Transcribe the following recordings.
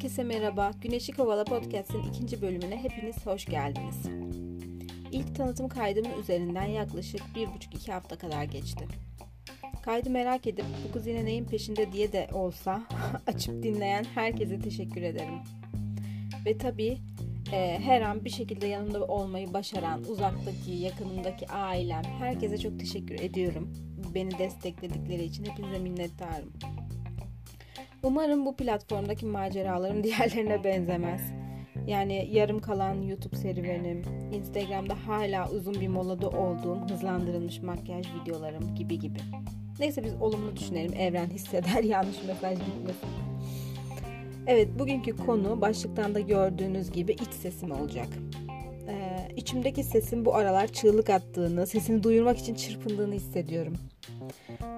Herkese merhaba. Güneşi Kovala Podcast'in ikinci bölümüne hepiniz hoş geldiniz. İlk tanıtım kaydımın üzerinden yaklaşık bir buçuk iki hafta kadar geçti. Kaydı merak edip bu kız yine neyin peşinde diye de olsa açıp dinleyen herkese teşekkür ederim. Ve tabii e, her an bir şekilde yanımda olmayı başaran uzaktaki, yakınımdaki ailem, herkese çok teşekkür ediyorum. Beni destekledikleri için hepinize minnettarım. Umarım bu platformdaki maceralarım diğerlerine benzemez. Yani yarım kalan YouTube serüvenim, Instagram'da hala uzun bir molada olduğum hızlandırılmış makyaj videolarım gibi gibi. Neyse biz olumlu düşünelim. Evren hisseder yanlış mesaj gitmesin. Evet bugünkü konu başlıktan da gördüğünüz gibi iç sesim olacak. İçimdeki sesin bu aralar çığlık attığını, sesini duyurmak için çırpındığını hissediyorum.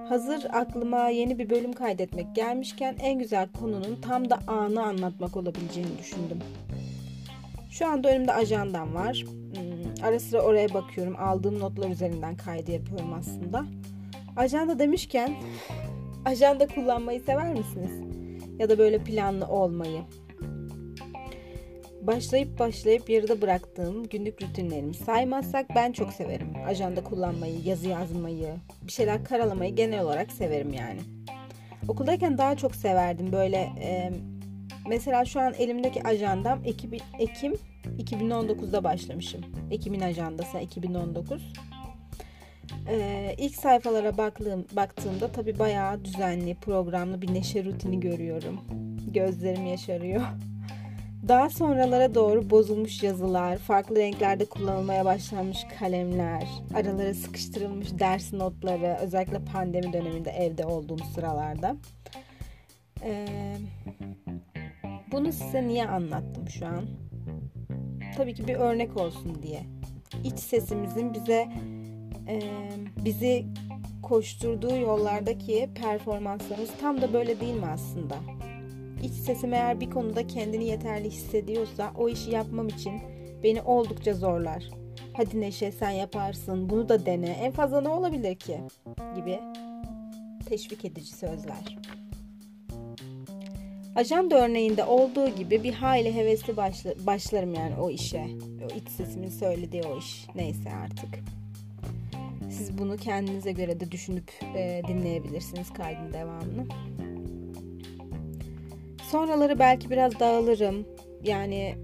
Hazır aklıma yeni bir bölüm kaydetmek gelmişken en güzel konunun tam da anı anlatmak olabileceğini düşündüm. Şu anda önümde ajandam var. Hmm, ara sıra oraya bakıyorum. Aldığım notlar üzerinden kaydı yapıyorum aslında. Ajanda demişken ajanda kullanmayı sever misiniz? Ya da böyle planlı olmayı. Başlayıp başlayıp yarıda bıraktığım günlük rutinlerimi saymazsak ben çok severim. Ajanda kullanmayı, yazı yazmayı, bir şeyler karalamayı genel olarak severim yani. Okuldayken daha çok severdim böyle e, mesela şu an elimdeki ajandam Ekim, Ekim 2019'da başlamışım. Ekim'in ajandası 2019. Ee, ilk sayfalara baktığım, baktığımda tabii bayağı düzenli, programlı bir neşe rutini görüyorum. Gözlerim yaşarıyor. Daha sonralara doğru bozulmuş yazılar, farklı renklerde kullanılmaya başlanmış kalemler, aralara sıkıştırılmış ders notları, özellikle pandemi döneminde evde olduğum sıralarda. Ee, bunu size niye anlattım şu an? Tabii ki bir örnek olsun diye. İç sesimizin bize e, bizi koşturduğu yollardaki performanslarımız tam da böyle değil mi aslında? İç sesim eğer bir konuda kendini yeterli hissediyorsa o işi yapmam için beni oldukça zorlar. Hadi Neşe sen yaparsın bunu da dene en fazla ne olabilir ki gibi teşvik edici sözler. Ajanda örneğinde olduğu gibi bir hayli hevesli başla, başlarım yani o işe. O iç sesimin söylediği o iş neyse artık. Siz bunu kendinize göre de düşünüp e, dinleyebilirsiniz kaydın devamını. Sonraları belki biraz dağılırım. Yani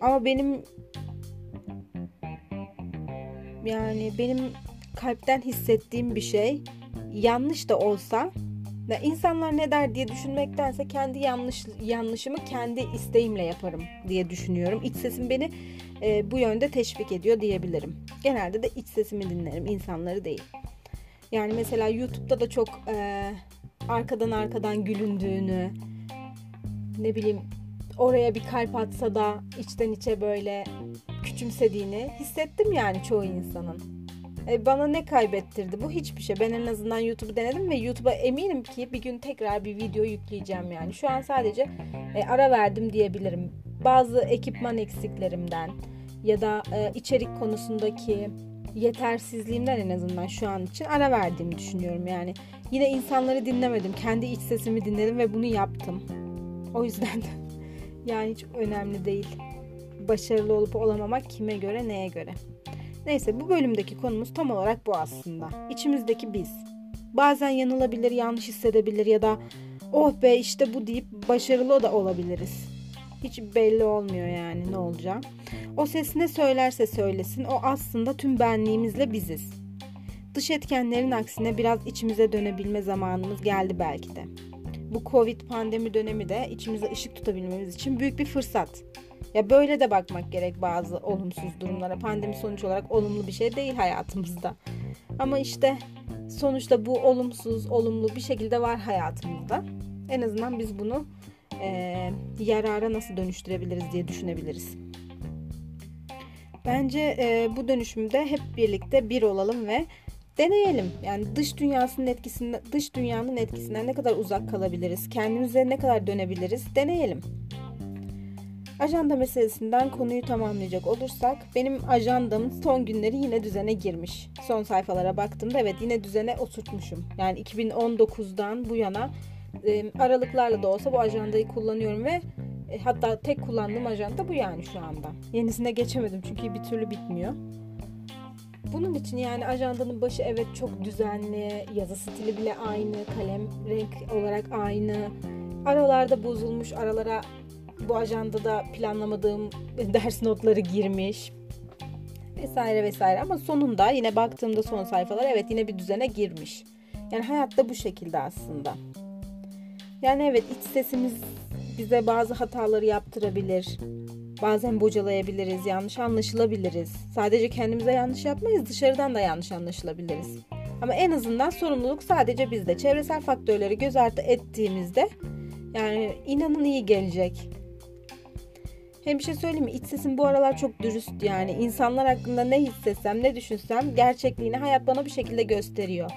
ama benim yani benim kalpten hissettiğim bir şey yanlış da olsa ve insanlar ne der diye düşünmektense kendi yanlış yanlışımı kendi isteğimle yaparım diye düşünüyorum. İç sesim beni e, bu yönde teşvik ediyor diyebilirim. Genelde de iç sesimi dinlerim, insanları değil. Yani mesela YouTube'da da çok e, arkadan arkadan gülündüğünü, ne bileyim oraya bir kalp atsa da içten içe böyle küçümsediğini hissettim yani çoğu insanın. E, bana ne kaybettirdi bu? Hiçbir şey. Ben en azından YouTube'u denedim ve YouTube'a eminim ki bir gün tekrar bir video yükleyeceğim yani. Şu an sadece e, ara verdim diyebilirim. Bazı ekipman eksiklerimden ya da e, içerik konusundaki yetersizliğimden en azından şu an için ara verdiğimi düşünüyorum yani. Yine insanları dinlemedim. Kendi iç sesimi dinledim ve bunu yaptım. O yüzden de yani hiç önemli değil. Başarılı olup olamamak kime göre neye göre. Neyse bu bölümdeki konumuz tam olarak bu aslında. İçimizdeki biz. Bazen yanılabilir, yanlış hissedebilir ya da oh be işte bu deyip başarılı da olabiliriz. Hiç belli olmuyor yani ne olacak. O ses ne söylerse söylesin o aslında tüm benliğimizle biziz. Dış etkenlerin aksine biraz içimize dönebilme zamanımız geldi belki de. Bu Covid pandemi dönemi de içimize ışık tutabilmemiz için büyük bir fırsat. Ya böyle de bakmak gerek bazı olumsuz durumlara. Pandemi sonuç olarak olumlu bir şey değil hayatımızda. Ama işte sonuçta bu olumsuz, olumlu bir şekilde var hayatımızda. En azından biz bunu e, yarara nasıl dönüştürebiliriz diye düşünebiliriz. Bence e, bu dönüşümde hep birlikte bir olalım ve deneyelim. Yani dış dünyasının etkisinden, dış dünyanın etkisinden ne kadar uzak kalabiliriz? Kendimize ne kadar dönebiliriz? Deneyelim. Ajanda meselesinden konuyu tamamlayacak olursak benim ajandamın son günleri yine düzene girmiş. Son sayfalara baktığımda evet yine düzene oturtmuşum. Yani 2019'dan bu yana e, aralıklarla da olsa bu ajandayı kullanıyorum ve E, hatta tek kullandığım ajanda bu yani şu anda. Yenisine geçemedim çünkü bir türlü bitmiyor. Bunun için yani ajandanın başı evet çok düzenli, yazı stili bile aynı, kalem renk olarak aynı. Aralarda bozulmuş, aralara bu ajandada planlamadığım ders notları girmiş vesaire vesaire ama sonunda yine baktığımda son sayfalar evet yine bir düzene girmiş. Yani hayatta bu şekilde aslında. Yani evet iç sesimiz bize bazı hataları yaptırabilir. Bazen bocalayabiliriz, yanlış anlaşılabiliriz. Sadece kendimize yanlış yapmayız, dışarıdan da yanlış anlaşılabiliriz. Ama en azından sorumluluk sadece bizde. Çevresel faktörleri göz ardı ettiğimizde yani inanın iyi gelecek. Hem bir şey söyleyeyim mi? İç sesim bu aralar çok dürüst yani. İnsanlar hakkında ne hissetsem, ne düşünsem gerçekliğini hayat bana bir şekilde gösteriyor.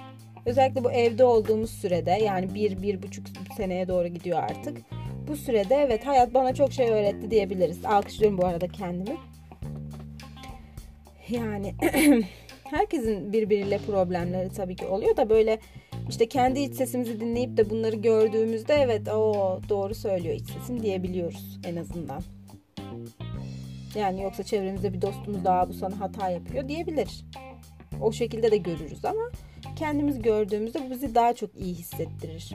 Özellikle bu evde olduğumuz sürede yani bir, bir buçuk seneye doğru gidiyor artık. Bu sürede evet hayat bana çok şey öğretti diyebiliriz. Alkışlıyorum bu arada kendimi. Yani herkesin birbiriyle problemleri tabii ki oluyor da böyle işte kendi iç sesimizi dinleyip de bunları gördüğümüzde evet o doğru söylüyor iç sesim diyebiliyoruz en azından. Yani yoksa çevremizde bir dostumuz daha bu sana hata yapıyor diyebilir. O şekilde de görürüz ama kendimiz gördüğümüzde bu bizi daha çok iyi hissettirir.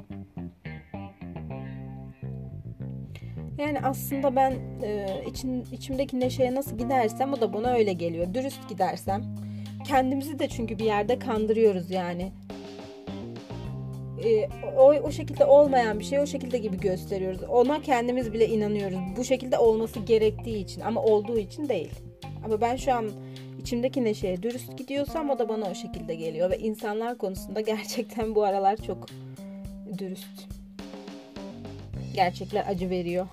Yani aslında ben e, için, içimdeki neşeye nasıl gidersem o da bana öyle geliyor. Dürüst gidersem. Kendimizi de çünkü bir yerde kandırıyoruz yani. E, o, o şekilde olmayan bir şey o şekilde gibi gösteriyoruz. Ona kendimiz bile inanıyoruz. Bu şekilde olması gerektiği için ama olduğu için değil. Ama ben şu an içimdeki neşeye dürüst gidiyorsam o da bana o şekilde geliyor. Ve insanlar konusunda gerçekten bu aralar çok dürüst. Gerçekler acı veriyor.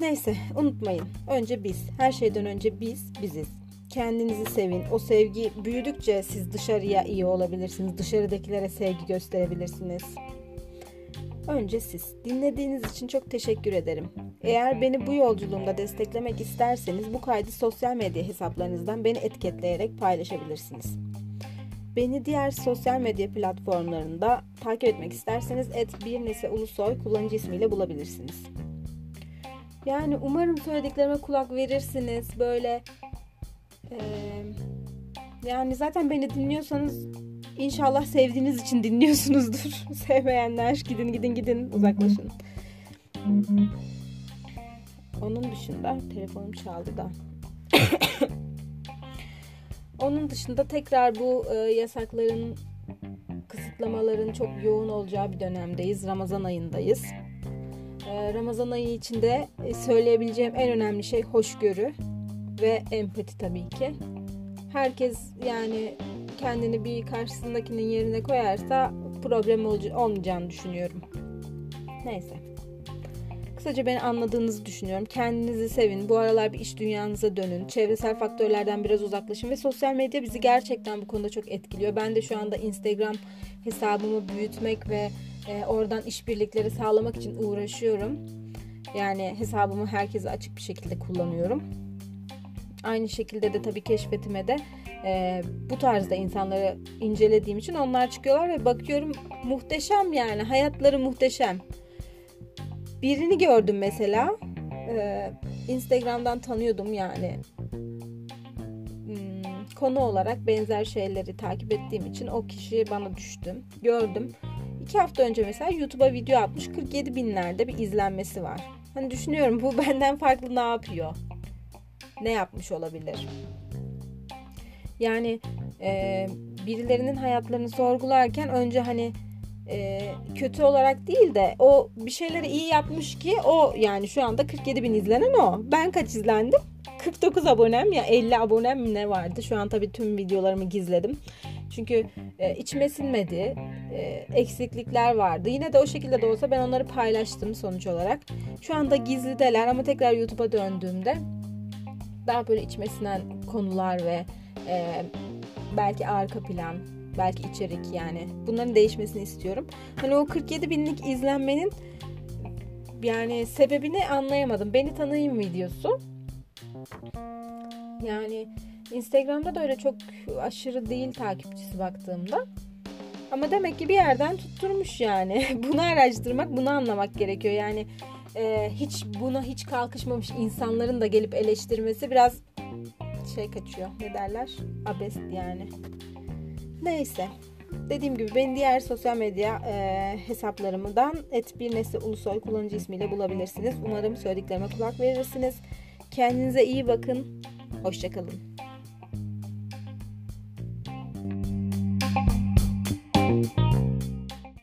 Neyse unutmayın. Önce biz. Her şeyden önce biz biziz. Kendinizi sevin. O sevgi büyüdükçe siz dışarıya iyi olabilirsiniz. Dışarıdakilere sevgi gösterebilirsiniz. Önce siz. Dinlediğiniz için çok teşekkür ederim. Eğer beni bu yolculuğumda desteklemek isterseniz bu kaydı sosyal medya hesaplarınızdan beni etiketleyerek paylaşabilirsiniz. Beni diğer sosyal medya platformlarında takip etmek isterseniz et bir nese ulusoy kullanıcı ismiyle bulabilirsiniz. Yani umarım söylediklerime kulak verirsiniz. Böyle e, yani zaten beni dinliyorsanız inşallah sevdiğiniz için dinliyorsunuzdur. Sevmeyenler gidin gidin gidin uzaklaşın. Onun dışında telefonum çaldı da. Onun dışında tekrar bu e, yasakların, kısıtlamaların çok yoğun olacağı bir dönemdeyiz. Ramazan ayındayız. E, Ramazan ayı içinde e, söyleyebileceğim en önemli şey hoşgörü ve empati tabii ki. Herkes yani kendini bir karşısındakinin yerine koyarsa problem olmayacağını düşünüyorum. Neyse. Kısaca beni anladığınızı düşünüyorum. Kendinizi sevin. Bu aralar bir iş dünyanıza dönün. Çevresel faktörlerden biraz uzaklaşın ve sosyal medya bizi gerçekten bu konuda çok etkiliyor. Ben de şu anda Instagram hesabımı büyütmek ve e, oradan işbirlikleri sağlamak için uğraşıyorum. Yani hesabımı herkese açık bir şekilde kullanıyorum. Aynı şekilde de tabii keşfetime de e, bu tarzda insanları incelediğim için onlar çıkıyorlar ve bakıyorum muhteşem yani hayatları muhteşem. Birini gördüm mesela. Ee, Instagram'dan tanıyordum yani. Hmm, konu olarak benzer şeyleri takip ettiğim için o kişi bana düştü. Gördüm. İki hafta önce mesela YouTube'a video atmış 47 binlerde bir izlenmesi var. Hani düşünüyorum bu benden farklı ne yapıyor? Ne yapmış olabilir? Yani e, birilerinin hayatlarını sorgularken önce hani e, kötü olarak değil de o bir şeyleri iyi yapmış ki o yani şu anda 47 bin izlenen o. Ben kaç izlendim? 49 abonem ya 50 abonem ne vardı? Şu an tabii tüm videolarımı gizledim. Çünkü e, içime sinmedi. E, eksiklikler vardı. Yine de o şekilde de olsa ben onları paylaştım sonuç olarak. Şu anda gizlideler ama tekrar YouTube'a döndüğümde daha böyle içime sinen konular ve e, belki arka plan belki içerik yani. Bunların değişmesini istiyorum. Hani o 47 binlik izlenmenin yani sebebini anlayamadım. Beni tanıyın videosu. Yani Instagram'da da öyle çok aşırı değil takipçisi baktığımda. Ama demek ki bir yerden tutturmuş yani. Bunu araştırmak, bunu anlamak gerekiyor. Yani e, hiç buna hiç kalkışmamış insanların da gelip eleştirmesi biraz şey kaçıyor. Ne derler? Abest yani. Neyse. Dediğim gibi beni diğer sosyal medya e, hesaplarımdan et bir nesli ulusoy kullanıcı ismiyle bulabilirsiniz. Umarım söylediklerime kulak verirsiniz. Kendinize iyi bakın. Hoşçakalın.